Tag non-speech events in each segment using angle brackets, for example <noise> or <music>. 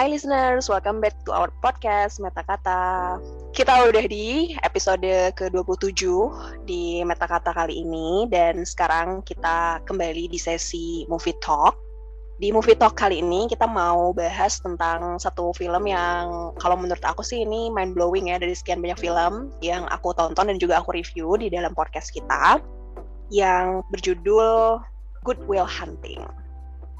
Hai listeners, welcome back to our podcast Meta Kata. Kita udah di episode ke-27 di Meta Kata kali ini dan sekarang kita kembali di sesi Movie Talk. Di Movie Talk kali ini kita mau bahas tentang satu film yang kalau menurut aku sih ini mind blowing ya dari sekian banyak film yang aku tonton dan juga aku review di dalam podcast kita yang berjudul Good Will Hunting.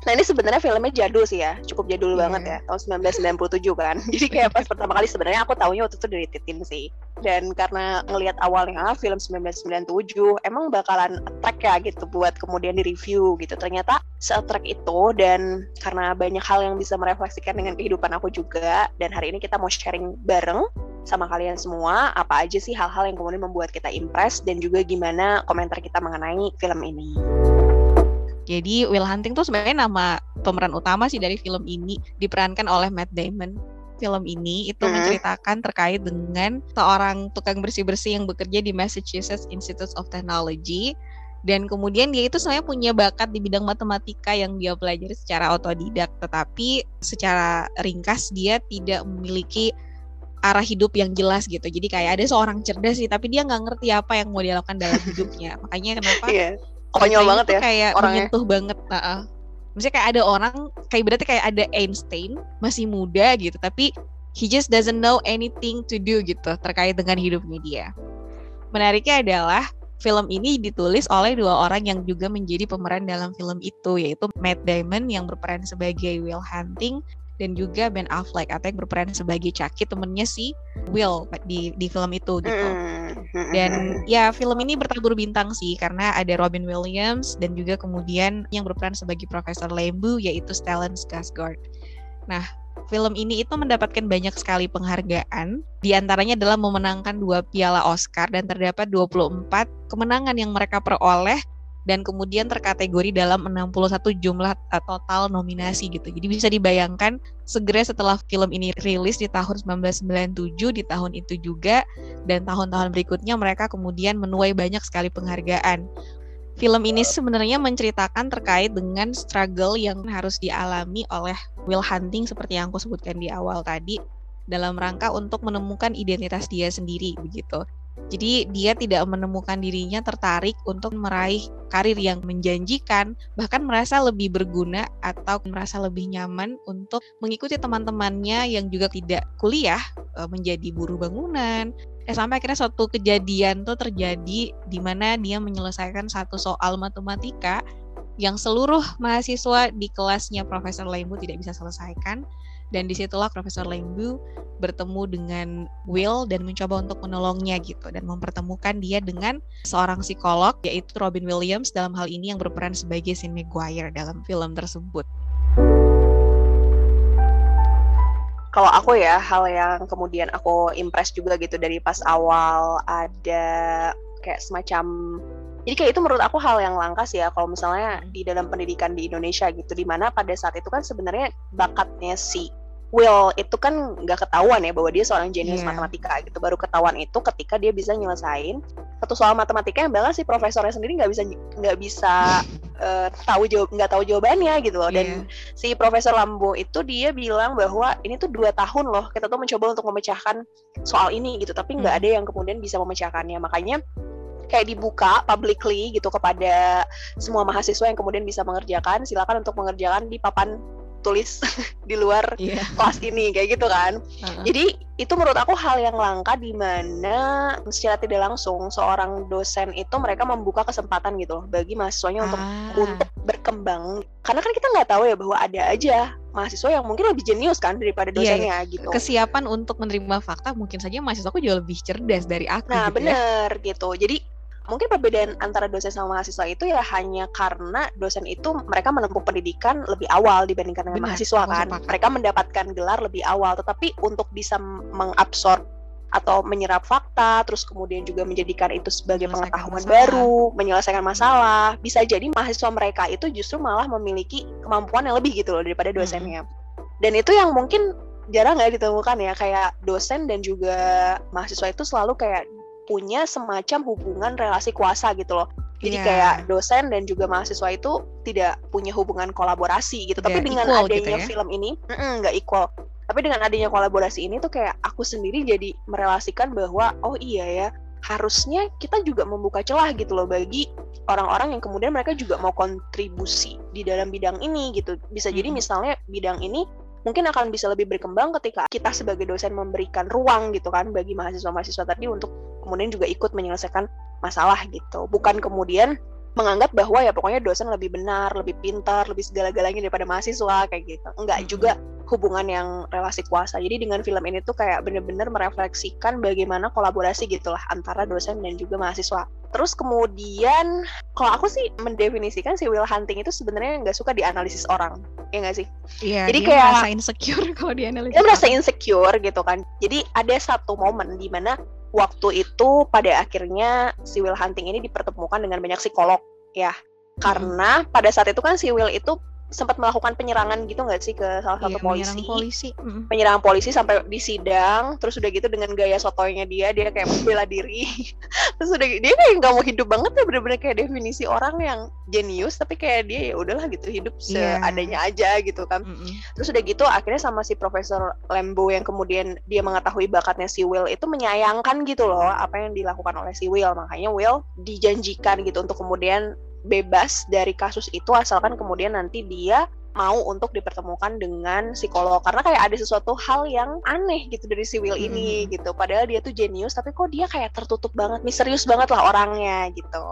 Nah ini sebenarnya filmnya jadul sih ya, cukup jadul yeah. banget ya, tahun 1997 kan. <laughs> Jadi kayak pas pertama kali sebenarnya aku tahunya waktu itu dari Titin sih. Dan karena ngelihat awalnya ah, film 1997, emang bakalan attract ya gitu buat kemudian di review gitu. Ternyata se-attract itu dan karena banyak hal yang bisa merefleksikan dengan kehidupan aku juga. Dan hari ini kita mau sharing bareng sama kalian semua apa aja sih hal-hal yang kemudian membuat kita impress dan juga gimana komentar kita mengenai film ini. Jadi Will Hunting tuh sebenarnya nama pemeran utama sih dari film ini diperankan oleh Matt Damon. Film ini itu hmm. menceritakan terkait dengan seorang tukang bersih-bersih yang bekerja di Massachusetts Institute of Technology. Dan kemudian dia itu sebenarnya punya bakat di bidang matematika yang dia pelajari secara otodidak. Tetapi secara ringkas dia tidak memiliki arah hidup yang jelas gitu. Jadi kayak ada seorang cerdas sih tapi dia nggak ngerti apa yang mau dilakukan dalam <laughs> hidupnya. Makanya kenapa yeah konyol banget ya kayak orangnya. menyentuh banget nah, Maksudnya kayak ada orang kayak berarti kayak ada Einstein masih muda gitu tapi he just doesn't know anything to do gitu terkait dengan hidupnya dia. Menariknya adalah film ini ditulis oleh dua orang yang juga menjadi pemeran dalam film itu yaitu Matt Damon yang berperan sebagai Will Hunting dan juga Ben Affleck atau yang berperan sebagai Chucky temennya si Will di di film itu gitu. Dan ya film ini bertabur bintang sih karena ada Robin Williams dan juga kemudian yang berperan sebagai Profesor Lembu yaitu Stellan Skarsgård. Nah, film ini itu mendapatkan banyak sekali penghargaan. Di antaranya adalah memenangkan dua piala Oscar dan terdapat 24 kemenangan yang mereka peroleh dan kemudian terkategori dalam 61 jumlah uh, total nominasi gitu. Jadi bisa dibayangkan segera setelah film ini rilis di tahun 1997 di tahun itu juga dan tahun-tahun berikutnya mereka kemudian menuai banyak sekali penghargaan. Film ini sebenarnya menceritakan terkait dengan struggle yang harus dialami oleh Will Hunting seperti yang aku sebutkan di awal tadi dalam rangka untuk menemukan identitas dia sendiri begitu. Jadi dia tidak menemukan dirinya tertarik untuk meraih karir yang menjanjikan, bahkan merasa lebih berguna atau merasa lebih nyaman untuk mengikuti teman-temannya yang juga tidak kuliah eh, menjadi buruh bangunan. Eh sampai akhirnya suatu kejadian tuh terjadi di mana dia menyelesaikan satu soal matematika yang seluruh mahasiswa di kelasnya Profesor Lembu tidak bisa selesaikan dan di situlah Profesor Lembu bertemu dengan Will dan mencoba untuk menolongnya gitu dan mempertemukan dia dengan seorang psikolog yaitu Robin Williams dalam hal ini yang berperan sebagai Sin Maguire dalam film tersebut. Kalau aku ya hal yang kemudian aku impress juga gitu dari pas awal ada kayak semacam jadi kayak itu menurut aku hal yang langka sih ya kalau misalnya di dalam pendidikan di Indonesia gitu di mana pada saat itu kan sebenarnya bakatnya si Will itu kan nggak ketahuan ya bahwa dia seorang jenius yeah. matematika gitu baru ketahuan itu ketika dia bisa nyelesain satu soal matematika yang bahkan si profesornya sendiri nggak bisa nggak bisa uh, <laughs> tahu jawab nggak tahu jawabannya gitu loh dan yeah. si profesor Lambo itu dia bilang bahwa ini tuh dua tahun loh kita tuh mencoba untuk memecahkan soal ini gitu tapi nggak hmm. ada yang kemudian bisa memecahkannya makanya kayak dibuka publicly gitu kepada semua mahasiswa yang kemudian bisa mengerjakan silakan untuk mengerjakan di papan tulis <laughs> di luar yeah. kelas ini kayak gitu kan. Uh-huh. Jadi itu menurut aku hal yang langka di mana secara tidak langsung seorang dosen itu mereka membuka kesempatan gitu loh bagi mahasiswanya untuk ah. untuk berkembang. Karena kan kita nggak tahu ya bahwa ada aja mahasiswa yang mungkin lebih jenius kan daripada iya, dosennya yeah, gitu. Kesiapan untuk menerima fakta mungkin saja mahasiswaku jauh lebih cerdas dari aku. Nah gitu ya. bener ya. gitu. Jadi mungkin perbedaan antara dosen sama mahasiswa itu ya hanya karena dosen itu mereka menempuh pendidikan lebih awal dibandingkan dengan Benar, mahasiswa kan. Mereka mendapatkan gelar lebih awal, tetapi untuk bisa mengabsorb atau menyerap fakta, terus kemudian juga menjadikan itu sebagai pengetahuan masalah. baru, menyelesaikan masalah. Bisa jadi mahasiswa mereka itu justru malah memiliki kemampuan yang lebih gitu loh daripada dosennya. Hmm. Dan itu yang mungkin jarang nggak ditemukan ya, kayak dosen dan juga mahasiswa itu selalu kayak punya semacam hubungan relasi kuasa gitu loh. Jadi yeah. kayak dosen dan juga mahasiswa itu tidak punya hubungan kolaborasi gitu. Tapi dengan equal gitu adanya gitu ya? film ini nggak equal. tapi dengan adanya kolaborasi ini tuh kayak aku sendiri jadi merelasikan bahwa oh iya ya harusnya kita juga membuka celah gitu loh bagi orang-orang yang kemudian mereka juga mau kontribusi di dalam bidang ini gitu bisa jadi misalnya bidang ini mungkin akan bisa lebih berkembang ketika kita sebagai dosen memberikan ruang gitu kan bagi mahasiswa-mahasiswa tadi untuk kemudian juga ikut menyelesaikan masalah gitu. Bukan kemudian menganggap bahwa ya pokoknya dosen lebih benar, lebih pintar, lebih segala-galanya daripada mahasiswa kayak gitu. Enggak juga hubungan yang relasi kuasa. Jadi dengan film ini tuh kayak bener-bener merefleksikan bagaimana kolaborasi gitulah antara dosen dan juga mahasiswa. Terus kemudian kalau aku sih mendefinisikan si Will Hunting itu sebenarnya nggak suka dianalisis orang, ya nggak sih? Iya. Jadi dia kayak merasa insecure <laughs> kalau dianalisis. Dia merasa insecure gitu kan. Jadi ada satu momen di mana waktu itu pada akhirnya si Will Hunting ini dipertemukan dengan banyak psikolog ya. Karena pada saat itu kan si Will itu sempat melakukan penyerangan gitu nggak sih ke salah satu iya, polisi penyerang polisi mm. penyerang polisi sampai di sidang terus udah gitu dengan gaya sotoynya dia dia kayak membela diri <laughs> terus udah dia kayak nggak mau hidup banget ya bener-bener kayak definisi orang yang jenius tapi kayak dia ya udahlah gitu hidup yeah. seadanya aja gitu kan mm -hmm. terus udah gitu akhirnya sama si Profesor Lembo yang kemudian dia mengetahui bakatnya si Will itu menyayangkan gitu loh apa yang dilakukan oleh si Will makanya Will dijanjikan gitu untuk kemudian bebas dari kasus itu asalkan kemudian nanti dia mau untuk dipertemukan dengan psikolog karena kayak ada sesuatu hal yang aneh gitu dari si Will ini hmm. gitu padahal dia tuh jenius tapi kok dia kayak tertutup banget misterius banget lah orangnya gitu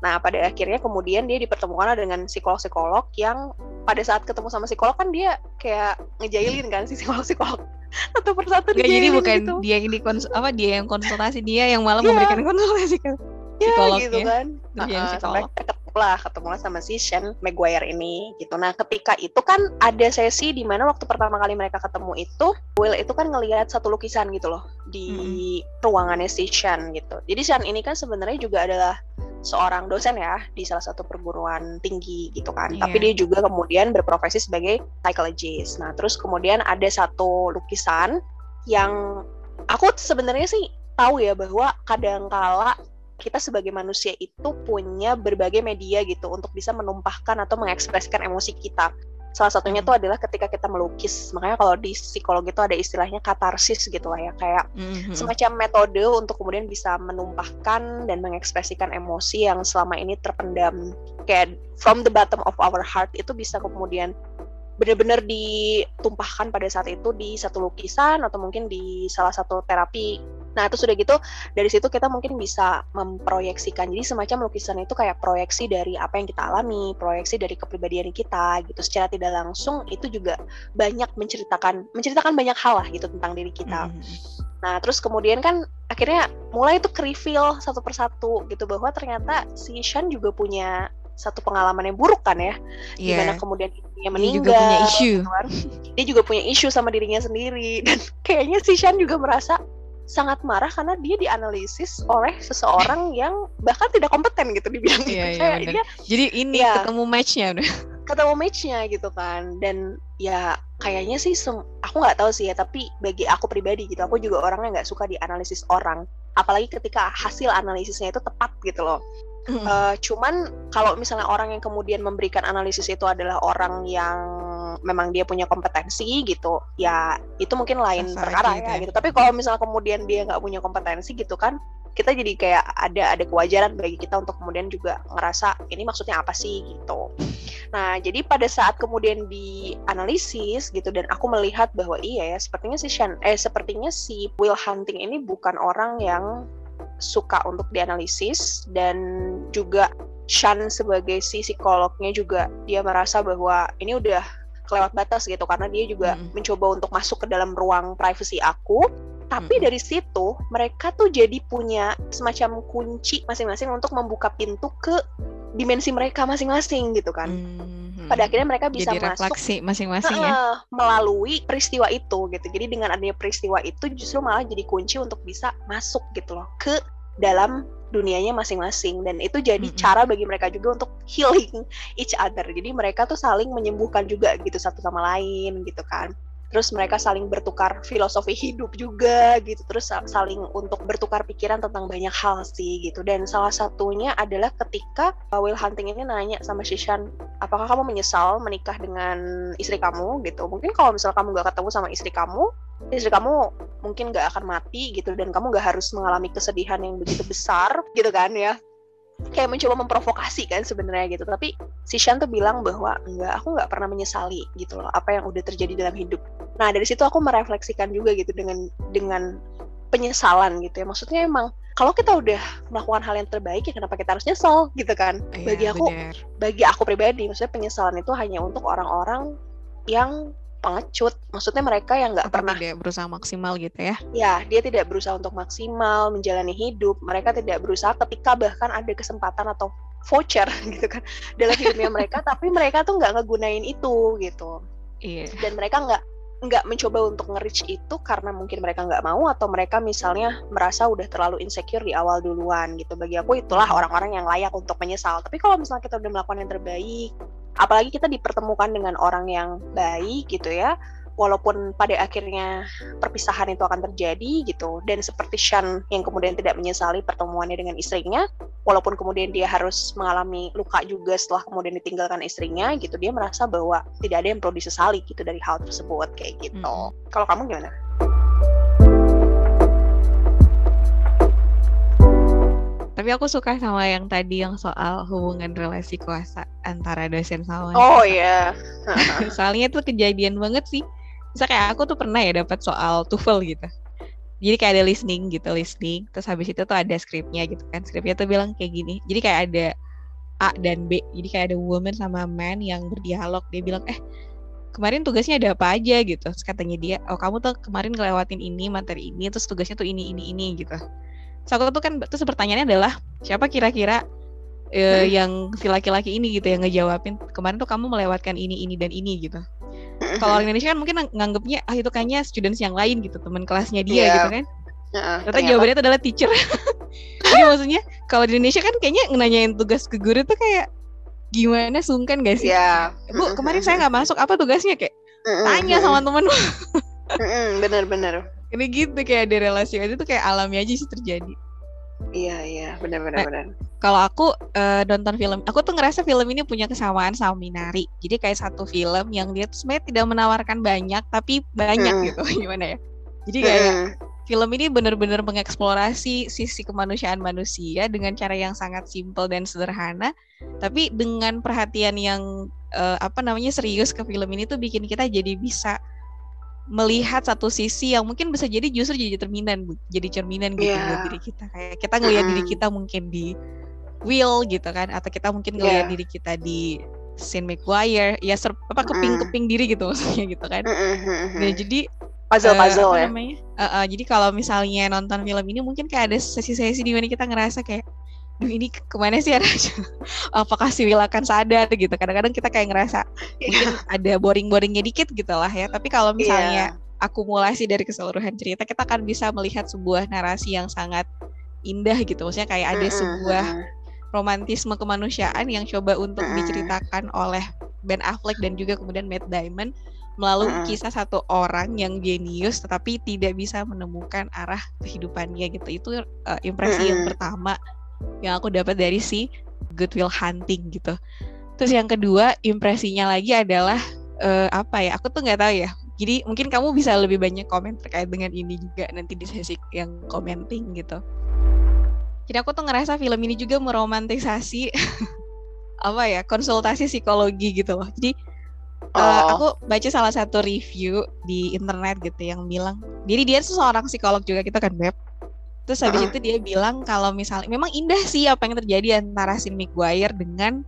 nah pada akhirnya kemudian dia dipertemukan dengan psikolog-psikolog yang pada saat ketemu sama psikolog kan dia kayak ngejailin kan si psikolog-psikolog <laughs> satu persatu Gak jadi bukan gitu. dia yang kons apa dia yang konsultasi dia yang malah yeah. memberikan konsultasi kan ya gitu kan uh, uh, sampai ketemu lah ketemu lah sama si Shen Maguire ini gitu nah ketika itu kan ada sesi di mana waktu pertama kali mereka ketemu itu Will itu kan ngelihat satu lukisan gitu loh di hmm. ruangannya si Shen gitu jadi Shen ini kan sebenarnya juga adalah seorang dosen ya di salah satu perguruan tinggi gitu kan. Yeah. Tapi dia juga kemudian berprofesi sebagai psychologist. Nah, terus kemudian ada satu lukisan yang aku sebenarnya sih tahu ya bahwa kadangkala kita sebagai manusia itu punya berbagai media gitu untuk bisa menumpahkan atau mengekspresikan emosi kita. Salah satunya itu adalah ketika kita melukis. Makanya kalau di psikologi itu ada istilahnya katarsis gitu lah ya, kayak mm-hmm. semacam metode untuk kemudian bisa menumpahkan dan mengekspresikan emosi yang selama ini terpendam kayak from the bottom of our heart itu bisa kemudian benar-benar ditumpahkan pada saat itu di satu lukisan atau mungkin di salah satu terapi. Nah, itu sudah gitu dari situ kita mungkin bisa memproyeksikan. Jadi semacam lukisan itu kayak proyeksi dari apa yang kita alami, proyeksi dari kepribadian kita gitu. Secara tidak langsung itu juga banyak menceritakan menceritakan banyak hal lah gitu tentang diri kita. Mm. Nah, terus kemudian kan akhirnya mulai itu reveal satu persatu gitu bahwa ternyata si Shan juga punya satu pengalaman yang buruk kan ya yeah. di mana kemudian dia meninggal dia juga punya isu gitu kan. dia juga punya isu sama dirinya sendiri <laughs> dan kayaknya si Shan juga merasa sangat marah karena dia dianalisis oleh seseorang yang bahkan tidak kompeten gitu dibilang. Yeah, gitu. Yeah, dia, Jadi ini ya, ketemu matchnya. udah. Ketemu matchnya gitu kan. Dan ya kayaknya sih aku nggak tahu sih ya tapi bagi aku pribadi gitu aku juga orangnya nggak suka dianalisis orang. Apalagi ketika hasil analisisnya itu tepat gitu loh. Uh, cuman kalau misalnya orang yang kemudian memberikan analisis itu adalah orang yang memang dia punya kompetensi gitu, ya itu mungkin lain Sasa perkara gitu. ya gitu. Tapi kalau misalnya kemudian dia nggak punya kompetensi gitu kan, kita jadi kayak ada ada kewajaran bagi kita untuk kemudian juga ngerasa ini maksudnya apa sih gitu. Nah, jadi pada saat kemudian dianalisis gitu dan aku melihat bahwa iya ya, sepertinya si Shan eh sepertinya si Will Hunting ini bukan orang yang suka untuk dianalisis dan juga Shan sebagai si psikolognya juga dia merasa bahwa ini udah kelewat batas gitu karena dia juga hmm. mencoba untuk masuk ke dalam ruang privasi aku tapi dari situ mereka tuh jadi punya semacam kunci masing-masing untuk membuka pintu ke dimensi mereka masing-masing gitu kan. Hmm. Pada akhirnya mereka bisa Jadi masuk masing-masing uh, ya melalui peristiwa itu gitu. Jadi dengan adanya peristiwa itu justru malah jadi kunci untuk bisa masuk gitu loh ke dalam dunianya masing-masing dan itu jadi mm -hmm. cara bagi mereka juga untuk healing each other. Jadi mereka tuh saling menyembuhkan juga gitu satu sama lain gitu kan. Terus mereka saling bertukar filosofi hidup juga gitu. Terus saling untuk bertukar pikiran tentang banyak hal sih gitu. Dan salah satunya adalah ketika Will Hunting ini nanya sama Shishan apakah kamu menyesal menikah dengan istri kamu? Gitu. Mungkin kalau misal kamu gak ketemu sama istri kamu istri kamu mungkin gak akan mati gitu. Dan kamu gak harus mengalami kesedihan yang begitu besar gitu kan ya kayak mencoba memprovokasi kan sebenarnya gitu. Tapi si Shan tuh bilang bahwa enggak aku nggak pernah menyesali gitu loh apa yang udah terjadi dalam hidup. Nah dari situ aku merefleksikan juga gitu dengan dengan penyesalan gitu ya. Maksudnya emang kalau kita udah melakukan hal yang terbaik ya kenapa kita harus nyesel gitu kan? Iya, bagi aku bener. bagi aku pribadi maksudnya penyesalan itu hanya untuk orang-orang yang pengecut. Maksudnya mereka yang nggak pernah tidak berusaha maksimal gitu ya? Ya, dia tidak berusaha untuk maksimal menjalani hidup. Mereka tidak berusaha ketika bahkan ada kesempatan atau voucher <laughs> gitu kan dalam hidupnya mereka, <laughs> tapi mereka tuh nggak ngegunain itu gitu. Iya. Dan mereka nggak nggak mencoba untuk nge-reach itu karena mungkin mereka nggak mau atau mereka misalnya merasa udah terlalu insecure di awal duluan gitu. Bagi aku itulah orang-orang yang layak untuk menyesal. Tapi kalau misalnya kita udah melakukan yang terbaik, apalagi kita dipertemukan dengan orang yang baik gitu ya walaupun pada akhirnya perpisahan itu akan terjadi gitu dan seperti Shan yang kemudian tidak menyesali pertemuannya dengan istrinya walaupun kemudian dia harus mengalami luka juga setelah kemudian ditinggalkan istrinya gitu dia merasa bahwa tidak ada yang perlu disesali gitu dari hal tersebut kayak gitu hmm. kalau kamu gimana? Tapi aku suka sama yang tadi yang soal hubungan relasi kuasa antara dosen sama Oh iya. Yeah. <laughs> Soalnya itu kejadian banget sih. Bisa kayak aku tuh pernah ya dapat soal TOEFL gitu. Jadi kayak ada listening gitu, listening. Terus habis itu tuh ada skripnya gitu kan. Skripnya tuh bilang kayak gini. Jadi kayak ada A dan B. Jadi kayak ada woman sama man yang berdialog. Dia bilang, eh kemarin tugasnya ada apa aja gitu. Terus katanya dia, oh kamu tuh kemarin ngelewatin ini, materi ini, terus tugasnya tuh ini, ini, ini gitu so aku tuh kan terus pertanyaannya adalah siapa kira-kira uh, yang si laki-laki ini gitu yang ngejawabin kemarin tuh kamu melewatkan ini ini dan ini gitu kalau orang Indonesia kan mungkin nganggapnya ah itu kayaknya students yang lain gitu teman kelasnya dia yeah. gitu kan Uh, ternyata jawabannya itu adalah teacher. <laughs> Jadi maksudnya kalau di Indonesia kan kayaknya nanyain tugas ke guru tuh kayak gimana sungkan gak sih? Yeah. Bu kemarin saya nggak masuk apa tugasnya kayak tanya sama temen. Bener-bener ini gitu kayak ada relasi itu tuh kayak alami aja sih terjadi. Iya iya. Benar-benar nah, benar. kalau aku uh, nonton film aku tuh ngerasa film ini punya kesamaan sama Minari. Jadi kayak satu film yang dia tuh sebenarnya tidak menawarkan banyak tapi banyak hmm. gitu. <laughs> Gimana ya? Jadi kayak hmm. film ini benar-benar mengeksplorasi sisi kemanusiaan manusia dengan cara yang sangat simpel dan sederhana. Tapi dengan perhatian yang uh, apa namanya serius ke film ini tuh bikin kita jadi bisa melihat satu sisi yang mungkin bisa jadi justru jadi cerminan jadi cerminan gitu yeah. buat diri kita. Kayak kita ngelihat mm. diri kita mungkin di Will gitu kan atau kita mungkin ngelihat yeah. diri kita di Sin McGuire ya ser apa keping-keping diri gitu <laughs> maksudnya gitu kan. Nah jadi puzzle-puzzle uh, ya. namanya? Uh, uh, jadi kalau misalnya nonton film ini mungkin kayak ada sesi-sesi di mana kita ngerasa kayak duh ini ke mana sih ada <laughs> apakah si Will akan sadar? Gitu. Kadang-kadang kita kayak ngerasa mungkin ada boring-boringnya dikit gitu lah ya. Tapi kalau misalnya yeah. akumulasi dari keseluruhan cerita kita akan bisa melihat sebuah narasi yang sangat indah gitu. Maksudnya kayak ada sebuah romantisme kemanusiaan yang coba untuk diceritakan oleh Ben Affleck dan juga kemudian Matt Damon melalui kisah satu orang yang jenius tetapi tidak bisa menemukan arah kehidupannya gitu. Itu uh, impresi yang pertama yang aku dapat dari si Good Will Hunting gitu. Terus yang kedua impresinya lagi adalah uh, apa ya? Aku tuh nggak tahu ya. Jadi mungkin kamu bisa lebih banyak komen terkait dengan ini juga nanti di sesi yang commenting gitu. Jadi aku tuh ngerasa film ini juga meromantisasi <laughs> apa ya konsultasi psikologi gitu loh. Jadi uh, oh. aku baca salah satu review di internet gitu yang bilang, jadi dia tuh seorang psikolog juga gitu kan web Terus habis itu dia bilang kalau misalnya memang indah sih apa yang terjadi antara Sin Maguire dengan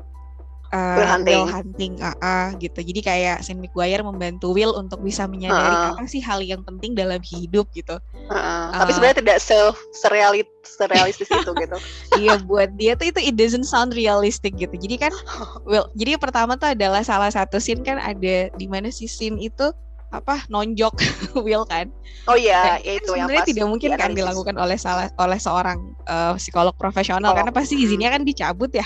uh, Will Hunting, Will Hunting uh, uh, gitu. Jadi kayak Sin Maguire membantu Will untuk bisa menyadari uh-uh. apa sih hal yang penting dalam hidup gitu. Uh-uh. Uh, Tapi sebenarnya tidak se serealit serealistis itu <laughs> gitu. iya buat dia tuh itu it doesn't sound realistic gitu. Jadi kan <laughs> Will jadi pertama tuh adalah salah satu scene kan ada di mana si scene itu apa nonjok <laughs> Will kan. Oh iya, ya itu yang sebenarnya tidak mungkin kan dilakukan oleh salah oleh seorang uh, psikolog profesional oh. karena pasti izinnya kan dicabut ya.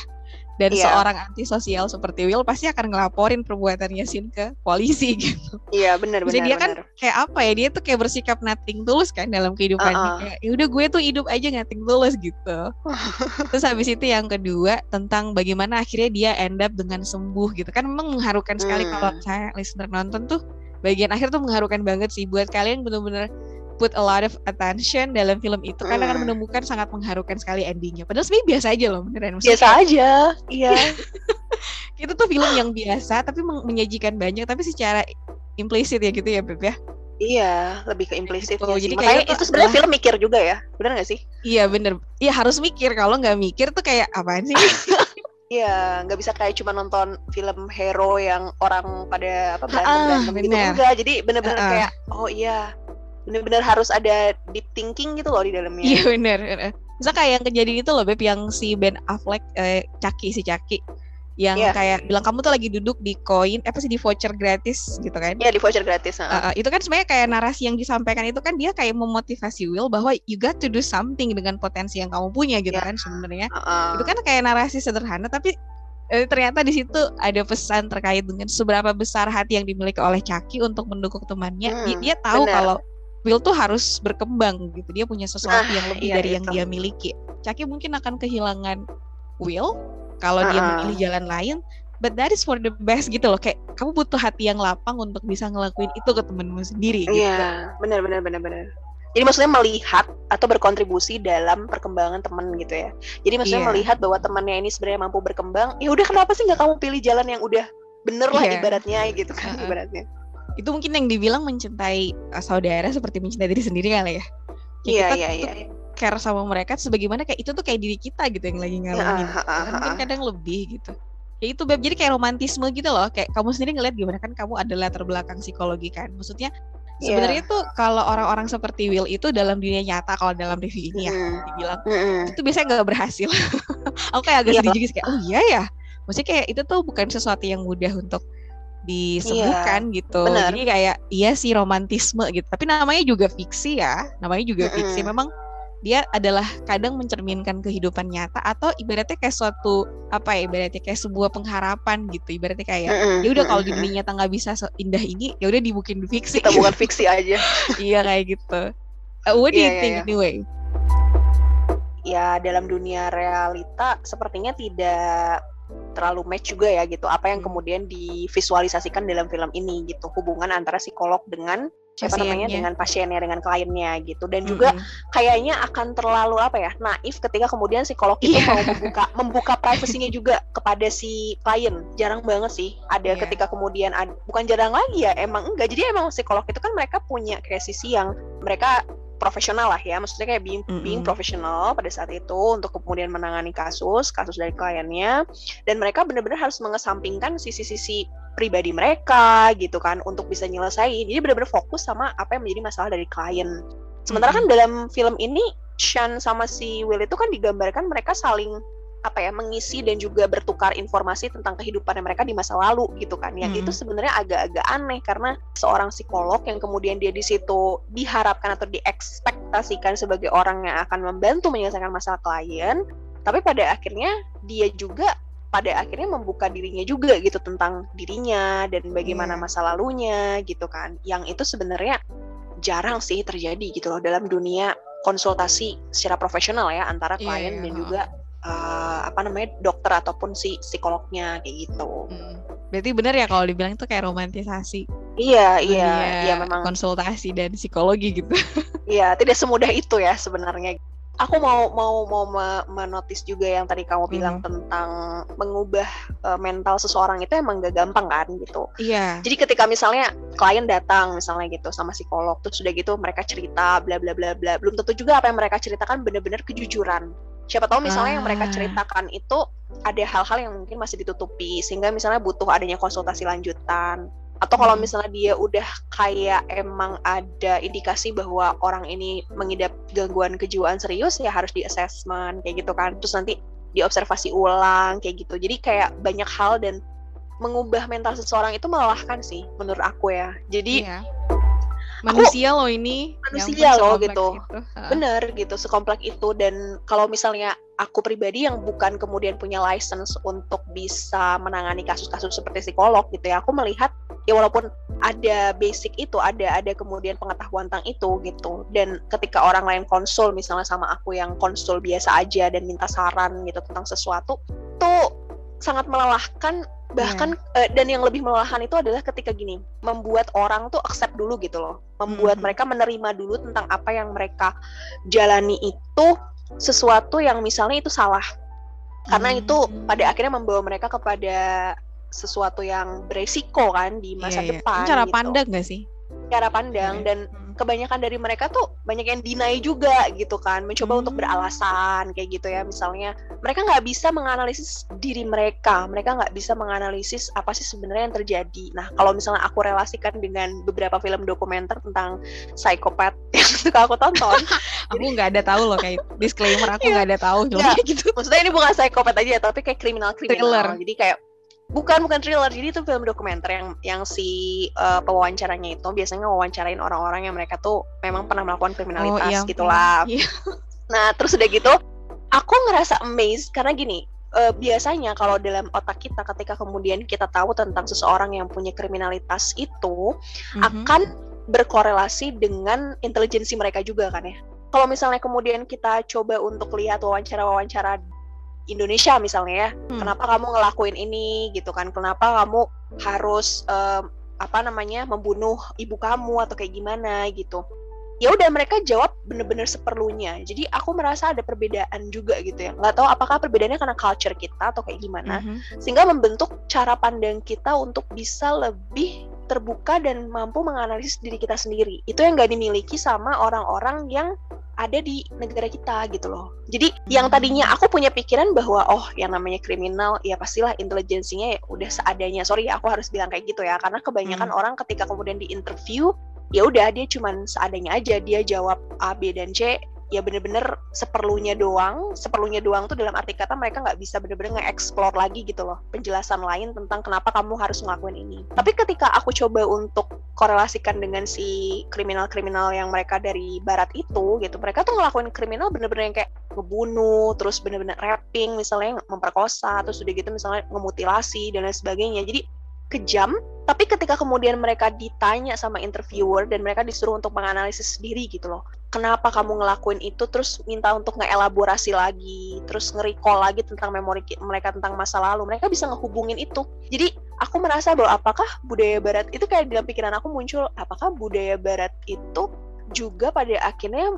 dan Iya. seorang antisosial seperti Will pasti akan ngelaporin perbuatannya Sin ke polisi <laughs> gitu. Iya benar benar. Maksudnya dia kan benar. kayak apa ya? Dia tuh kayak bersikap nothing tulus kan dalam kehidupannya. Uh-uh. Kayak ya udah gue tuh hidup aja nothing tulus gitu. <laughs> Terus habis itu yang kedua tentang bagaimana akhirnya dia end up dengan sembuh gitu kan memang mengharukan sekali Hmm. kalau saya listener nonton tuh bagian akhir tuh mengharukan banget sih buat kalian bener-bener put a lot of attention dalam film itu karena akan Hmm. menemukan sangat mengharukan sekali endingnya. Padahal sebenarnya biasa aja loh beneran. Maksudnya Biasa aja. Iya. <laughs> itu tuh film yang biasa tapi menyajikan banyak tapi secara implisit ya gitu ya Beb ya. Iya, lebih ke implisitnya Gitu. sih. Jadi Makanya kayaknya itu sebenarnya adalah- film mikir juga ya, benar nggak sih? Iya bener. Iya harus mikir kalau nggak mikir tuh kayak apaan sih? <laughs> Iya, nggak bisa kayak cuma nonton film hero yang orang pada apa berantem Ah, gitu enggak. Jadi bener-bener ah. kayak oh iya, bener-bener harus ada deep thinking gitu loh di dalamnya. Iya bener. Misal kayak yang kejadian itu loh Beb yang si Ben Affleck eh, Caki si Caki yang Iya. kayak bilang kamu tuh lagi duduk di koin apa sih di voucher gratis gitu kan. Iya di voucher gratis. heeh. Uh, uh, itu kan sebenarnya kayak narasi yang disampaikan itu kan dia kayak memotivasi Will bahwa you got to do something dengan potensi yang kamu punya gitu Iya. kan sebenarnya. Heeh. Itu kan kayak narasi sederhana tapi eh, ternyata di situ ada pesan terkait dengan seberapa besar hati yang dimiliki oleh Caki untuk mendukung temannya. Dia, Hmm, dia tahu benar. kalau Will tuh harus berkembang gitu. Dia punya sesuatu Ah, yang lebih iya dari yang itu. dia miliki. Caki mungkin akan kehilangan Will kalau dia Ah, ah. memilih jalan lain. But that is for the best gitu loh. Kayak kamu butuh hati yang lapang untuk bisa ngelakuin itu ke temenmu sendiri gitu. Iya, benar benar benar benar. Jadi maksudnya melihat atau berkontribusi dalam perkembangan teman gitu ya. Jadi maksudnya Iya. melihat bahwa temannya ini sebenarnya mampu berkembang. Ya udah kenapa sih nggak kamu pilih jalan yang udah bener lah Iya. ibaratnya gitu kan Heeh. ibaratnya. itu mungkin yang dibilang mencintai uh, saudara seperti mencintai diri sendiri kali ya. Iya iya tuh iya. Care sama mereka sebagaimana kayak itu tuh kayak diri kita gitu yang lagi ngalamin. Ha, Mungkin kadang lebih gitu. Ya itu Beb, jadi kayak romantisme gitu loh. Kayak kamu sendiri ngeliat gimana kan kamu ada latar belakang psikologi kan. Maksudnya Iya. sebenarnya tuh kalau orang-orang seperti Will itu dalam dunia nyata kalau dalam review ini ya Mm. dibilang Mm-mm. itu biasanya nggak berhasil. <laughs> Aku kayak agak Iya. sedih juga kayak oh iya ya. Maksudnya kayak itu tuh bukan sesuatu yang mudah untuk disembuhkan gitu. Iya, benar. Jadi kayak iya sih romantisme gitu. Tapi namanya juga fiksi ya. Namanya juga fiksi. Mm-mm. Memang dia adalah kadang mencerminkan kehidupan nyata atau ibaratnya kayak suatu apa ya ibaratnya kayak sebuah pengharapan gitu. Ibaratnya kayak ya udah kalau di dunia nyata nggak bisa seindah ini ya udah dibukin di fiksi. kita bukan fiksi aja. <laughs> iya kayak gitu. Uh, what do you Iya, iya, think iya. anyway? ya dalam dunia realita sepertinya tidak terlalu match juga ya gitu apa yang Hmm. kemudian divisualisasikan dalam film ini gitu hubungan antara psikolog dengan apa namanya Pasiennya. dengan pasiennya dengan kliennya gitu dan juga Mm-mm. kayaknya akan terlalu apa ya naif ketika kemudian psikolog itu Iya. mau membuka membuka privasinya juga kepada si klien jarang banget sih ada Iya. ketika kemudian ad- bukan jarang lagi ya emang enggak jadi emang psikolog itu kan mereka punya kayak sisi yang mereka profesional lah ya. Maksudnya kayak being, being Mm-mm. profesional pada saat itu untuk kemudian menangani kasus kasus dari kliennya. Dan mereka benar-benar harus mengesampingkan sisi-sisi pribadi mereka gitu kan untuk bisa nyelesain. Jadi benar-benar fokus sama apa yang menjadi masalah dari klien. Sementara kan dalam film ini Shan sama si Will itu kan digambarkan mereka saling apa ya mengisi dan juga bertukar informasi tentang kehidupan mereka di masa lalu gitu kan yang Mm-mm. itu sebenarnya agak-agak aneh karena seorang psikolog yang kemudian dia di situ diharapkan atau diekspektasikan sebagai orang yang akan membantu menyelesaikan masalah klien tapi pada akhirnya dia juga pada akhirnya membuka dirinya juga gitu tentang dirinya dan bagaimana Iya. masa lalunya gitu kan yang itu sebenarnya jarang sih terjadi gitu loh dalam dunia konsultasi secara profesional ya antara Iya, klien iya, dan juga eh, apa namanya dokter ataupun si psikolognya kayak gitu. Mm. Berarti benar ya kalau dibilang itu kayak romantisasi Iya iya dunia iya memang konsultasi dan psikologi gitu. <laughs> iya tidak semudah itu ya sebenarnya. Aku mau mau mau me- menotis juga yang tadi kamu bilang Hmm. tentang mengubah eh, mental seseorang itu emang gak gampang kan gitu. Iya. Jadi ketika misalnya klien datang misalnya gitu sama psikolog terus sudah gitu mereka cerita bla bla bla bla belum tentu juga apa yang mereka ceritakan benar-benar kejujuran. Siapa tahu misalnya yang Ah. mereka ceritakan itu ada hal-hal yang mungkin masih ditutupi sehingga misalnya butuh adanya konsultasi lanjutan. Atau kalau Hmm. misalnya dia udah kayak emang ada indikasi bahwa orang ini mengidap gangguan kejiwaan serius ya harus di assessment kayak gitu kan. Terus nanti diobservasi ulang kayak gitu. Jadi kayak banyak hal dan mengubah mental seseorang itu melelahkan sih menurut aku ya. Jadi Iya. Manusia loh ini manusia loh gitu. itu. bener gitu sekomplek itu. Dan kalau misalnya aku pribadi yang bukan kemudian punya license untuk bisa menangani kasus-kasus seperti psikolog gitu ya aku melihat ya walaupun ada basic itu ada ada kemudian pengetahuan tentang itu gitu. Dan ketika orang lain konsul misalnya sama aku yang konsul biasa aja dan minta saran gitu tentang sesuatu tuh sangat melelahkan bahkan yeah. uh, dan yang lebih melelahkan itu adalah ketika gini membuat orang tuh accept dulu gitu loh membuat mm -hmm. mereka menerima dulu tentang apa yang mereka jalani itu sesuatu yang misalnya itu salah karena mm -hmm. itu pada akhirnya membawa mereka kepada sesuatu yang beresiko kan di masa yeah, iya. depan cara gitu. pandang gak sih cara pandang yeah. dan kebanyakan dari mereka tuh banyak yang deny juga gitu kan. Mencoba hmm. untuk beralasan kayak gitu ya. Misalnya mereka nggak bisa menganalisis diri mereka. Mereka nggak bisa menganalisis apa sih sebenarnya yang terjadi. Nah kalau misalnya aku relasikan dengan beberapa film dokumenter tentang psikopat <laughs> yang suka aku tonton <laughs> aku nggak ada tahu loh kayak disclaimer aku nggak ada tahu gitu. maksudnya ini bukan psikopat aja tapi kayak kriminal kriminal jadi kayak bukan bukan thriller jadi itu film dokumenter yang yang si uh, pewawancaranya itu biasanya wawancarain orang-orang yang mereka tuh memang pernah melakukan kriminalitas oh, iya, gitulah <laughs> iya. nah terus udah gitu aku ngerasa amazed karena gini uh, biasanya kalau dalam otak kita ketika kemudian kita tahu tentang seseorang yang punya kriminalitas itu mm-hmm. akan berkorelasi dengan intelijensi mereka juga kan ya kalau misalnya kemudian kita coba untuk lihat wawancara-wawancara Indonesia misalnya ya hmm. kenapa kamu ngelakuin ini gitu kan? Kenapa kamu harus um, apa namanya membunuh ibu kamu atau kayak gimana gitu? Ya udah mereka jawab bener-bener seperlunya. Jadi aku merasa ada perbedaan juga gitu ya. Nggak tahu apakah perbedaannya karena culture kita atau kayak gimana. Mm -hmm. sehingga membentuk cara pandang kita untuk bisa lebih terbuka dan mampu menganalisis diri kita sendiri. Itu yang nggak dimiliki sama orang-orang yang ada di negara kita gitu loh. Jadi yang tadinya aku punya pikiran bahwa oh yang namanya kriminal ya pastilah intelijensinya ya udah seadanya. Sorry aku harus bilang kayak gitu ya karena kebanyakan hmm. orang ketika kemudian di interview ya udah dia cuman seadanya aja dia jawab A B dan C ya bener-bener seperlunya doang seperlunya doang tuh dalam arti kata mereka nggak bisa bener-bener nge-explore lagi gitu loh penjelasan lain tentang kenapa kamu harus ngelakuin ini. Tapi ketika aku coba untuk korelasikan dengan si kriminal-kriminal yang mereka dari barat itu gitu mereka tuh ngelakuin kriminal bener-bener yang kayak ngebunuh terus bener-bener rapping misalnya memperkosa terus udah gitu misalnya ngemutilasi dan lain sebagainya. Jadi kejam tapi ketika kemudian mereka ditanya sama interviewer dan mereka disuruh untuk menganalisis sendiri gitu loh. Kenapa kamu ngelakuin itu? Terus minta untuk ngeelaborasi lagi terus nge-recall lagi tentang memori mereka tentang masa lalu. Mereka bisa ngehubungin itu. Jadi aku merasa bahwa apakah budaya barat itu kayak dalam pikiran aku muncul apakah budaya barat itu juga pada akhirnya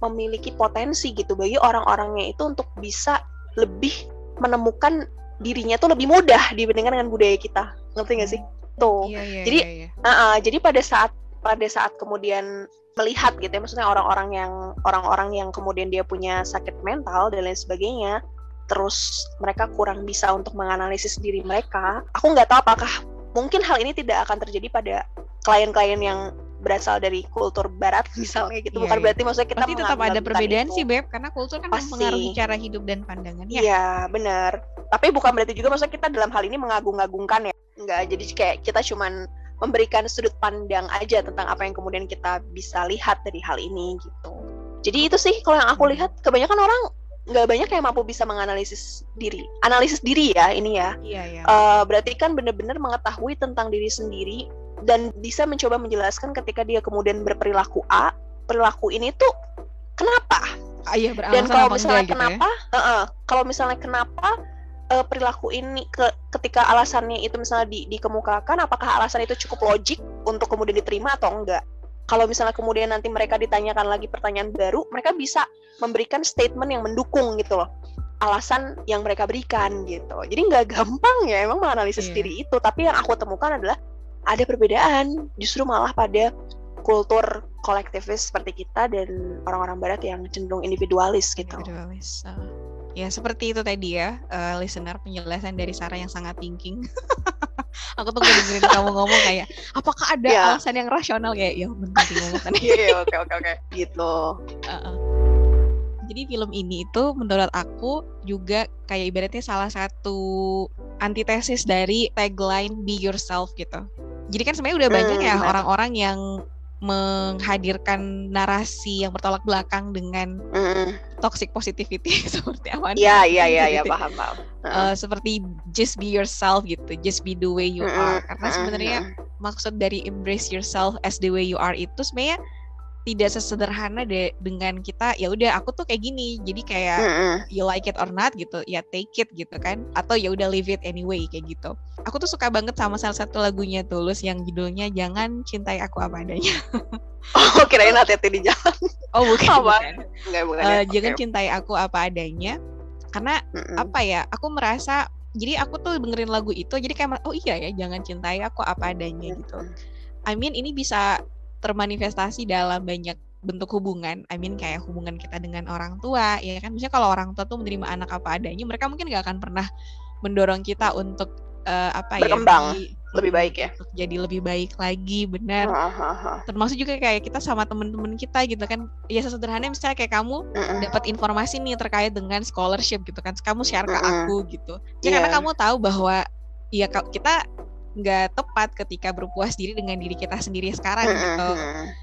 memiliki potensi gitu bagi orang-orangnya itu untuk bisa lebih menemukan dirinya tuh lebih mudah dibandingkan dengan budaya kita ngerti gak sih tuh iya, iya, jadi iya, iya. Uh, uh, jadi pada saat pada saat kemudian melihat gitu ya maksudnya orang-orang yang orang-orang yang kemudian dia punya sakit mental dan lain sebagainya terus mereka kurang bisa untuk menganalisis diri mereka aku nggak tahu apakah mungkin hal ini tidak akan terjadi pada klien-klien yang berasal dari kultur barat <laughs> misalnya gitu yeah, bukan yeah. berarti maksudnya kita Pasti tetap ada perbedaan itu. sih beb karena kultur kan Pasti. mempengaruhi cara hidup dan pandangan ya iya benar tapi bukan berarti juga maksudnya kita dalam hal ini mengagung-agungkan ya enggak jadi kayak kita cuman memberikan sudut pandang aja tentang apa yang kemudian kita bisa lihat dari hal ini gitu. Jadi itu sih kalau yang aku lihat kebanyakan orang nggak banyak yang mampu bisa menganalisis diri. Analisis diri ya ini ya. Iya, iya. Uh, berarti kan benar-benar mengetahui tentang diri sendiri dan bisa mencoba menjelaskan ketika dia kemudian berperilaku A, perilaku ini tuh kenapa? Ah, iya, dan kalau misalnya gitu ya? kenapa, ya? uh -uh, kalau misalnya kenapa uh, perilaku ini ke ketika alasannya itu misalnya di, dikemukakan apakah alasan itu cukup logik untuk kemudian diterima atau enggak kalau misalnya kemudian nanti mereka ditanyakan lagi pertanyaan baru mereka bisa memberikan statement yang mendukung gitu loh alasan yang mereka berikan gitu jadi nggak gampang ya emang menganalisis yeah. diri itu tapi yang aku temukan adalah ada perbedaan justru malah pada kultur kolektivis seperti kita dan orang-orang barat yang cenderung individualis gitu. Individualis. Uh. Ya seperti itu tadi ya, uh, listener penjelasan dari Sarah yang sangat thinking. <laughs> Aku tuh dengerin kamu ngomong kayak, apakah ada yeah. alasan yang rasional kayak, ya benar ngomong. Iya, oke oke oke, gitu. Uh -uh. Jadi film ini itu menurut aku juga kayak ibaratnya salah satu antitesis dari tagline Be Yourself gitu. Jadi kan sebenarnya udah banyak hmm, ya orang-orang yang menghadirkan narasi yang bertolak belakang dengan Mm-mm. toxic positivity <laughs> seperti apa? Iya iya iya iya Gitu. paham paham. Eh, seperti just be yourself gitu, just be the way you Mm-mm, are. Karena sebenarnya mm-mm. maksud dari embrace yourself as the way you are itu sebenarnya tidak sesederhana de dengan kita ya udah aku tuh kayak gini jadi kayak Mm-mm. you like it or not gitu ya take it gitu kan atau ya udah leave it anyway kayak gitu aku tuh suka banget sama salah satu lagunya Tulus yang judulnya jangan cintai aku apa adanya <laughs> Oh kirain hati-hati di jalan. oh bukan, Apa? bukan. Enggak bukan. Eh, ya? jangan Oke. cintai aku apa adanya karena Mm-mm. apa ya aku merasa jadi aku tuh dengerin lagu itu jadi kayak oh iya ya jangan cintai aku apa adanya gitu I mean ini bisa termanifestasi dalam banyak bentuk hubungan. I mean kayak hubungan kita dengan orang tua, ya kan? Misalnya kalau orang tua tuh menerima anak apa adanya, mereka mungkin gak akan pernah mendorong kita untuk eh, apa Berkembang, ya? di- lebih baik ya. Untuk jadi lebih baik lagi, benar. Termasuk juga kayak kita sama temen-temen kita gitu kan. Ya sesederhana misalnya kayak kamu dapat informasi nih terkait dengan scholarship gitu kan. Kamu share ke aku gitu. Ya karena Iya. kamu tahu bahwa ya kita nggak tepat ketika berpuas diri dengan diri kita sendiri sekarang gitu.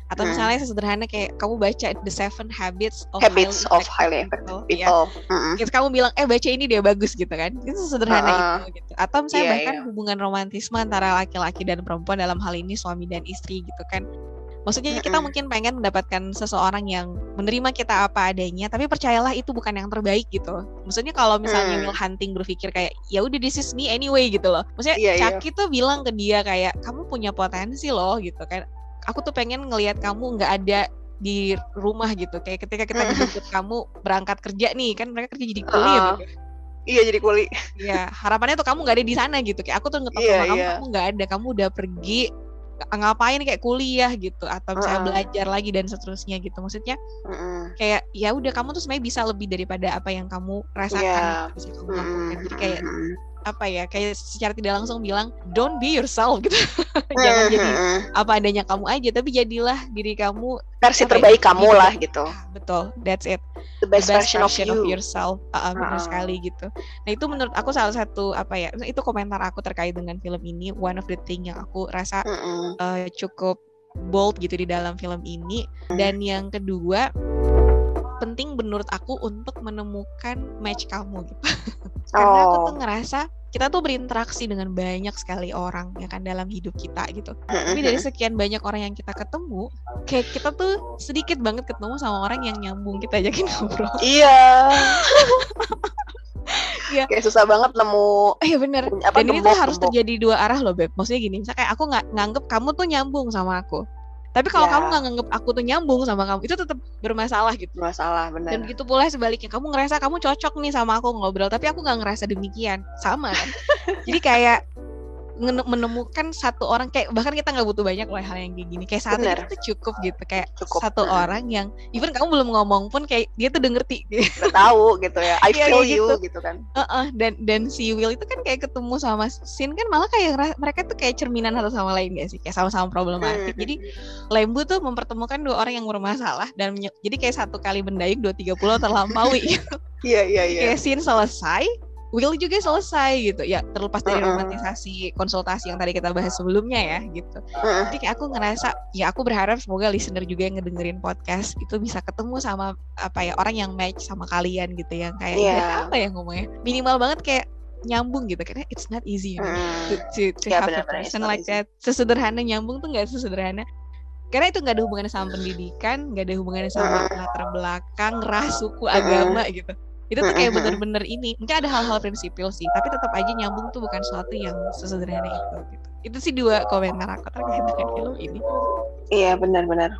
Atau misalnya sesederhana kayak kamu baca The Seven Habits of Habits Highly of highly Effective People, ya. Terus kamu bilang eh baca ini dia bagus gitu kan. Itu sesederhana Uh-uh. itu gitu. Atau misalnya Iya, bahkan iya. hubungan romantisme antara laki-laki dan perempuan dalam hal ini suami dan istri gitu kan. Maksudnya kita mungkin pengen mendapatkan seseorang yang menerima kita apa adanya, tapi percayalah itu bukan yang terbaik gitu. Maksudnya kalau misalnya. Will Hunting berpikir kayak ya udah this is me anyway gitu loh. Maksudnya Iya, iya. Chucky tuh bilang ke dia kayak kamu punya potensi loh gitu kan. Aku tuh pengen ngelihat kamu nggak ada di rumah gitu. Kayak ketika kita dijemput kamu berangkat kerja nih kan mereka kerja jadi kuli gitu. Iya jadi kuli. Iya, harapannya tuh kamu nggak ada di sana gitu. Kayak aku tuh ngetop Iya, sama kamu, iya. kamu nggak ada, kamu udah pergi ngapain kayak kuliah gitu atau misalnya Uh-uh. belajar lagi dan seterusnya gitu. Maksudnya Mm-mm. kayak ya udah kamu tuh sebenarnya bisa lebih daripada apa yang kamu rasakan, Iya. bisa kamu lakukan. Jadi kayak. Apa ya? Kayak secara tidak langsung bilang don't be yourself gitu. <laughs> Jangan jadi Mm-mm. apa adanya kamu aja, tapi jadilah diri kamu. versi apa ya, terbaik kamu diri lah gitu. Ah, betul, that's it. The best, the best version, of you. yourself Ah, ah, benar Ah. sekali gitu nah itu menurut aku salah satu apa ya itu komentar aku terkait dengan film ini one of the thing yang aku rasa eh, cukup bold gitu di dalam film ini Hmm. dan yang kedua penting menurut aku untuk menemukan match kamu gitu <laughs> karena aku tuh Oh. ngerasa kita tuh berinteraksi dengan banyak sekali orang ya kan dalam hidup kita gitu tapi dari sekian banyak orang yang kita ketemu kayak kita tuh sedikit banget ketemu sama orang yang nyambung kita ajakin <laughs> ngobrol Iya. Iya. <laughs> Kayak susah banget nemu Iya bener. apa Dan ini tuh harus terjadi dua arah loh beb. Maksudnya gini, misalnya kayak aku nggak nganggep kamu tuh nyambung sama aku. Tapi kalau Ya. kamu nggak nganggep aku tuh nyambung sama kamu, itu tetap bermasalah gitu. masalah benar. Dan begitu pula sebaliknya, kamu ngerasa kamu cocok nih sama aku ngobrol, tapi aku nggak ngerasa demikian, sama kan? <laughs> Jadi kayak menemukan satu orang kayak bahkan kita nggak butuh banyak loh hal yang kayak gini kayak satu Bener. itu cukup gitu kayak Cukup. satu Mm. orang yang even kamu belum ngomong pun kayak dia tuh udah ngerti Udah tahu gitu ya. I Iya, feel kayak you gitu. gitu kan. Heeh, dan dan si Will itu kan kayak ketemu sama Sin kan malah kayak mereka tuh kayak cerminan satu sama lain gak sih kayak sama-sama problematik Hmm. jadi Lembu tuh mempertemukan dua orang yang bermasalah dan jadi kayak satu kali mendayung dua tiga pulau terlampaui <laughs> Iya iya iya. kayak Sin selesai Will juga selesai gitu. Ya terlepas dari romantisasi konsultasi yang tadi kita bahas sebelumnya ya gitu. Jadi kayak aku ngerasa ya aku berharap semoga listener juga yang ngedengerin podcast itu bisa ketemu sama apa ya orang yang match sama kalian gitu yang kayak Iya. ibaratnya apa ya ngomongnya? Minimal banget kayak nyambung gitu. Karena it's not easy you know, to, Mm. to, to Iya, have a benar-benar, it's person like easy. that. Sesederhana nyambung tuh nggak sesederhana. Karena itu nggak ada hubungannya sama pendidikan nggak ada hubungannya sama latar belakang ras suku agama gitu itu tuh kayak bener-bener ini mungkin ada hal-hal prinsipil sih tapi tetap aja nyambung tuh bukan sesuatu yang sesederhana itu gitu. itu sih dua komentar aku terkait dengan film ini Iya benar-benar.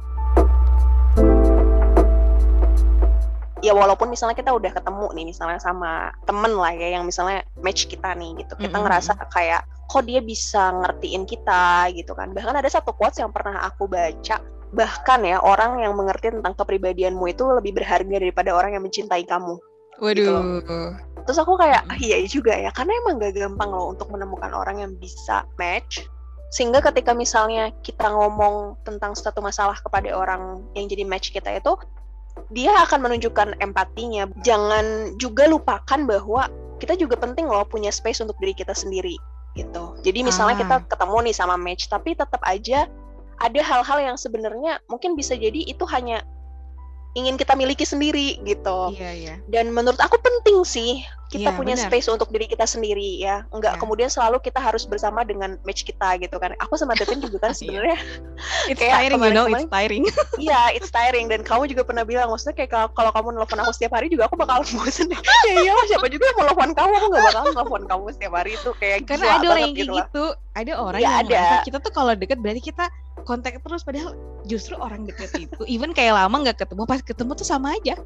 Ya walaupun misalnya kita udah ketemu nih misalnya sama temen lah ya yang misalnya match kita nih gitu. Kita Mm-mm. ngerasa kayak kok dia bisa ngertiin kita gitu kan. Bahkan ada satu quotes yang pernah aku baca. Bahkan ya orang yang mengerti tentang kepribadianmu itu lebih berharga daripada orang yang mencintai kamu. Waduh. Terus aku kayak ah, iya juga ya. Karena emang gak gampang loh untuk menemukan orang yang bisa match. Sehingga ketika misalnya kita ngomong tentang suatu masalah kepada orang yang jadi match kita itu dia akan menunjukkan empatinya. Jangan juga lupakan bahwa kita juga penting loh punya space untuk diri kita sendiri gitu. Jadi misalnya Ah. kita ketemu nih sama match tapi tetap aja ada hal-hal yang sebenarnya mungkin bisa jadi itu hanya ingin kita miliki sendiri gitu. Iya, iya. Dan menurut aku penting sih kita Iya, punya benar. space untuk diri kita sendiri ya. Enggak Iya. kemudian selalu kita harus bersama dengan match kita gitu kan. Aku sama Tevin juga kan <laughs> Iya. sebenarnya It's Kayak tiring, you know, it's tiring. <laughs> iya it's tiring dan kamu juga pernah bilang maksudnya kayak kalau- kalau kamu nelfon aku setiap hari juga aku bakal <laughs> bosen. ya iyalah siapa juga yang mau nelfon kamu aku nggak bakal nelfon kamu setiap hari itu kayak Karena ada orang yang gitu gitu. Ada orang Iya, yang ada. merasa kita tuh kalau deket berarti kita kontak terus padahal justru orang deket itu even kayak lama nggak ketemu pas ketemu tuh sama aja.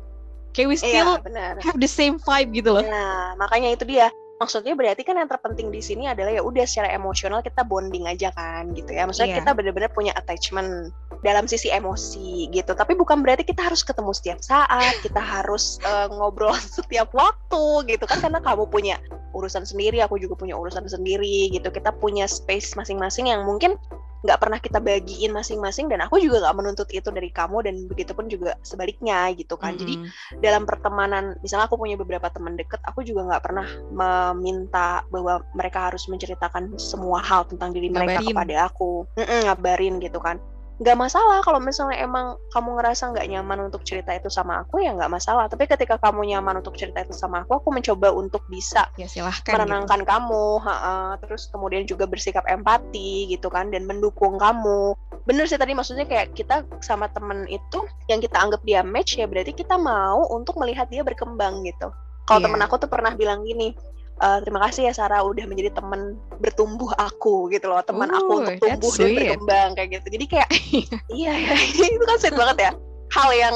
Kayak we still Iya benar. have the same vibe gitu loh. Nah, makanya itu dia. Maksudnya berarti kan yang terpenting di sini adalah ya udah secara emosional kita bonding aja kan gitu ya. Maksudnya Iya. kita benar-benar punya attachment dalam sisi emosi gitu. Tapi bukan berarti kita harus ketemu setiap saat, kita harus eh, ngobrol <laughs> setiap waktu gitu kan karena kamu punya urusan sendiri, aku juga punya urusan sendiri gitu. Kita punya space masing-masing yang mungkin nggak pernah kita bagiin masing-masing dan aku juga nggak menuntut itu dari kamu dan begitu pun juga sebaliknya gitu kan. Jadi Mm-mm. dalam pertemanan misalnya aku punya beberapa teman deket aku juga nggak pernah meminta bahwa mereka harus menceritakan semua hal tentang diri mereka Ngabarin. kepada aku Mm-mm, ngabarin gitu kan nggak masalah kalau misalnya emang kamu ngerasa nggak nyaman untuk cerita itu sama aku ya nggak masalah tapi ketika kamu nyaman untuk cerita itu sama aku aku mencoba untuk bisa ya silahkan. gitu. menenangkan kamu, ha-ha. terus kemudian juga bersikap empati gitu kan dan mendukung kamu. Bener sih tadi maksudnya kayak kita sama temen itu yang kita anggap dia match ya berarti kita mau untuk melihat dia berkembang gitu. Kalau Iya. temen aku tuh pernah bilang gini, "E, terima kasih ya Sarah udah menjadi temen bertumbuh aku gitu loh, teman aku untuk tumbuh dan berkembang kayak gitu. Jadi kayak <laughs> iya ya <laughs> itu kan sweet banget ya. Hal yang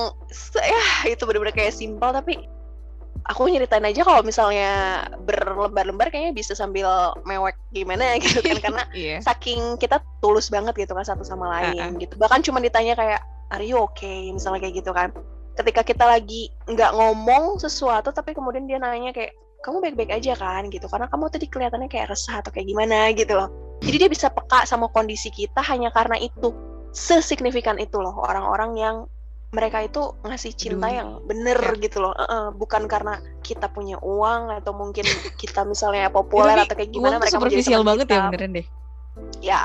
ya itu bener-bener kayak simpel tapi aku nyeritain aja kalau misalnya berlembar-lembar kayaknya bisa sambil mewek gimana gitu kan karena <laughs> Iya. saking kita tulus banget gitu kan satu sama lain Uh-uh. gitu bahkan cuma ditanya kayak are you okay misalnya kayak gitu kan ketika kita lagi nggak ngomong sesuatu tapi kemudian dia nanya kayak kamu baik-baik aja kan gitu karena kamu tadi kelihatannya kayak resah atau kayak gimana gitu loh jadi dia bisa peka sama kondisi kita hanya karena itu sesignifikan itu loh orang-orang yang mereka itu ngasih cinta yang bener Ya. gitu loh Uh-uh, bukan karena kita punya uang atau mungkin <laughs> kita misalnya populer atau kayak gimana mereka superficial banget kita. ya beneran deh. Ya,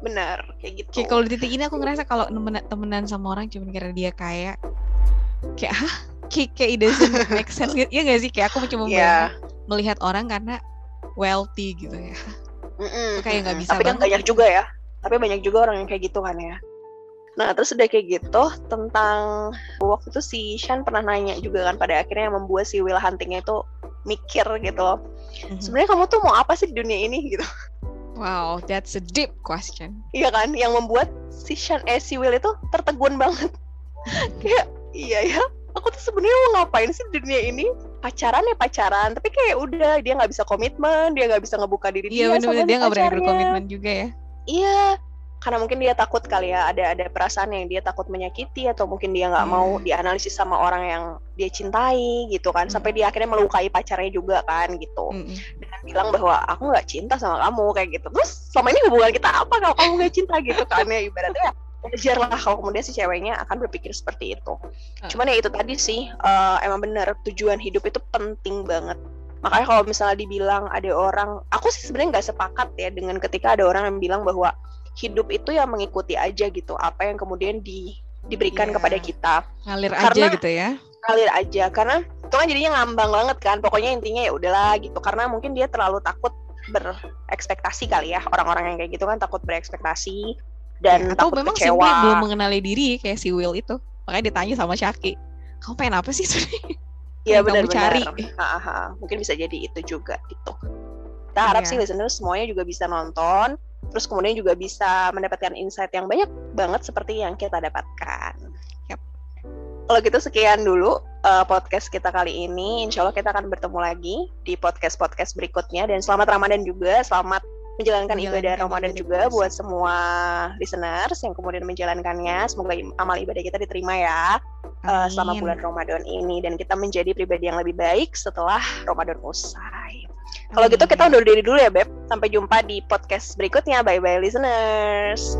bener kayak gitu. Kayak kalau di titik ini aku ngerasa kalau temenan, temenan sama orang cuma karena dia kaya, kayak hah? Kayak, it doesn't make sense gitu. <laughs> Iya gak sih? Kayak aku cuma Iya. bayangin melihat orang karena wealthy gitu ya. Mm-mm, Kayak nggak bisa Tapi kan banget banyak juga ya. Tapi banyak juga orang yang kayak gitu kan ya. Nah, terus udah kayak gitu tentang waktu itu si Shan pernah nanya juga kan pada akhirnya yang membuat si Will Huntingnya itu mikir gitu loh. Mhm. Sebenarnya kamu tuh mau apa sih di dunia ini gitu. Wow, that's a deep question. Iya kan? Yang membuat si Shan eh si Will itu tertegun banget. <laughs> kayak iya ya. Aku tuh sebenarnya mau ngapain sih di dunia ini? Pacaran ya pacaran, tapi kayak udah dia nggak bisa komitmen, dia nggak bisa ngebuka diri Iya dia sama dia nggak berani berkomitmen juga ya. Iya, karena mungkin dia takut kali ya ada ada perasaan yang dia takut menyakiti atau mungkin dia nggak Iya. mau dianalisis sama orang yang dia cintai gitu kan sampai dia akhirnya melukai pacarnya juga kan gitu Mm-mm. dengan bilang bahwa aku nggak cinta sama kamu kayak gitu terus selama ini hubungan kita apa kalau kamu nggak cinta gitu kan ya ibaratnya wajar lah kalau kemudian si ceweknya akan berpikir seperti itu Ah. cuman ya itu tadi sih eh, emang bener tujuan hidup itu penting banget makanya kalau misalnya dibilang ada orang aku sih sebenarnya nggak sepakat ya dengan ketika ada orang yang bilang bahwa hidup itu ya mengikuti aja gitu apa yang kemudian di diberikan Iya. kepada kita Ngalir aja Karena- gitu ya. ngalir aja karena itu kan jadinya ngambang banget kan pokoknya intinya ya udahlah gitu karena mungkin dia terlalu takut berekspektasi kali ya orang-orang yang kayak gitu kan takut berekspektasi dan Ya, atau takut memang kecewa Will belum mengenali diri kayak si Will itu. Makanya ditanya sama Shaki, kamu pengen apa sih sebenarnya? Iya benar-benar. cari. Ha-ha. Mungkin bisa jadi itu juga gitu. Kita harap Iya. sih listener semuanya juga bisa nonton, terus kemudian juga bisa mendapatkan insight yang banyak banget seperti yang kita dapatkan. Kalau gitu sekian dulu uh, podcast kita kali ini. Insya Allah kita akan bertemu lagi di podcast-podcast berikutnya. Dan selamat Ramadan juga, selamat menjalankan ibadah Ramadan juga buat semua listeners yang kemudian menjalankannya. Semoga im- amal ibadah kita diterima ya uh, selama bulan Ramadan ini dan kita menjadi pribadi yang lebih baik setelah Ramadan usai. Kalau gitu kita undur diri dulu ya Beb. Sampai jumpa di podcast berikutnya. Bye bye listeners.